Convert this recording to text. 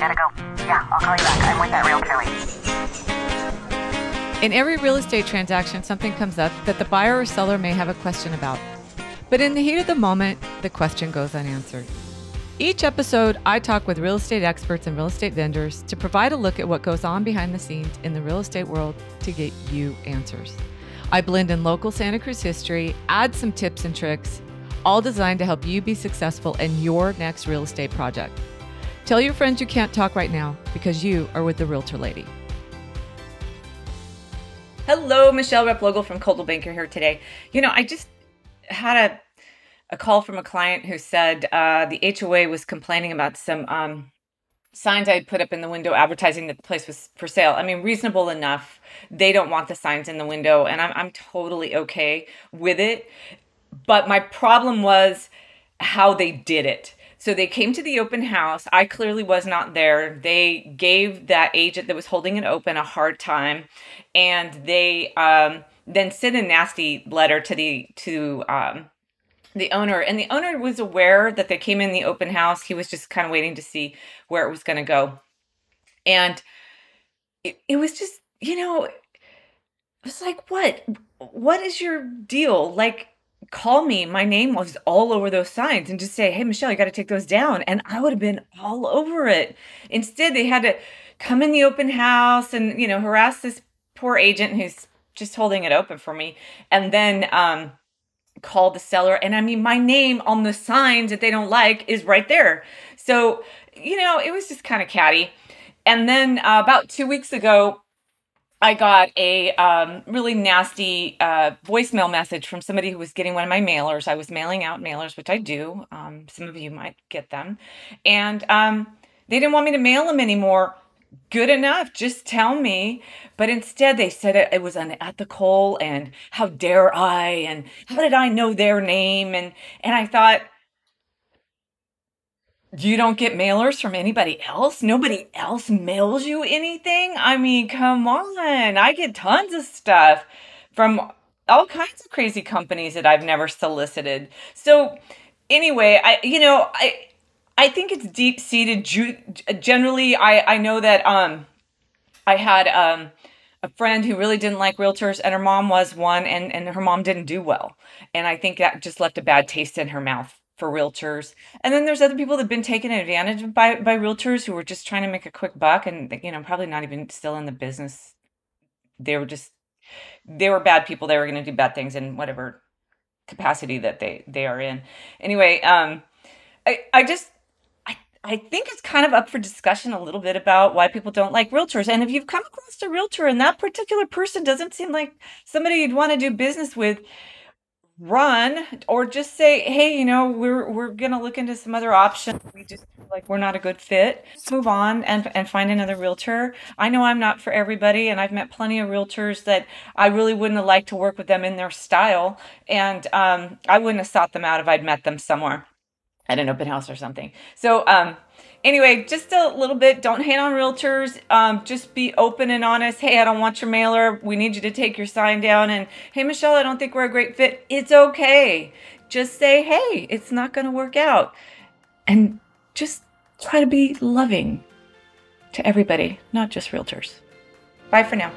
Gotta go. Yeah, I'll call you back. I'm with that realtor lady. In every real estate transaction, something comes up that the buyer or seller may have a question about. But in the heat of the moment, the question goes unanswered. Each episode, I talk with real estate experts and real estate vendors to provide a look at what goes on behind the scenes in the real estate world to get you answers. I blend in local Santa Cruz history, add some tips and tricks, all designed to help you be successful in your next real estate project. Tell your friends you can't talk right now because you are with the Realtor Lady. Hello, Michelle Replogle from Coldwell Banker here today. You know, I just had a a call from a client who said uh, the HOA was complaining about some um, signs I put up in the window advertising that the place was for sale. I mean, reasonable enough. They don't want the signs in the window, and I'm, I'm totally okay with it. But my problem was how they did it. So they came to the open house. I clearly was not there. They gave that agent that was holding it open a hard time, and they um, then sent a nasty letter to the to um, the owner and the owner was aware that they came in the open house he was just kind of waiting to see where it was going to go and it, it was just you know it was like what what is your deal like call me my name was all over those signs and just say hey michelle you got to take those down and i would have been all over it instead they had to come in the open house and you know harass this poor agent who's just holding it open for me and then um call the seller. And I mean, my name on the signs that they don't like is right there. So, you know, it was just kind of catty. And then uh, about two weeks ago, I got a um, really nasty uh, voicemail message from somebody who was getting one of my mailers. I was mailing out mailers, which I do. Um, some of you might get them. And um, they didn't want me to mail them anymore good enough. Just tell me. But instead, they said it, it was unethical and how dare I and how did I know their name? And, and I thought, you don't get mailers from anybody else? Nobody else mails you anything? I mean, come on. I get tons of stuff from all kinds of crazy companies that I've never solicited. So, anyway, I, you know, I, I think it's deep seated. Generally, I I know that um, I had um a friend who really didn't like realtors, and her mom was one, and and her mom didn't do well, and I think that just left a bad taste in her mouth for realtors. And then there's other people that've been taken advantage of by by realtors who were just trying to make a quick buck, and you know probably not even still in the business. They were just they were bad people. They were going to do bad things in whatever capacity that they they are in. Anyway, um, I I just I I think it's kind of up for discussion a little bit about why people don't like realtors. And if you've come across a realtor and that particular person doesn't seem like somebody you'd want to do business with, run or just say, "Hey, you know, we're we're to look into some other options. We just like we're not a good fit. Just move on and and find another realtor." I know I'm not for everybody and I've met plenty of realtors that I really wouldn't have liked to work with them in their style and um, I wouldn't have sought them out if I'd met them somewhere at an open house or something. So, um, anyway, just a little bit. Don't hate on realtors. Um, just be open and honest. Hey, I don't want your mailer. We need you to take your sign down. And hey, Michelle, I don't think we're a great fit. It's okay. Just say, hey, it's not going to work out. And just try to be loving to everybody, not just realtors. Bye for now.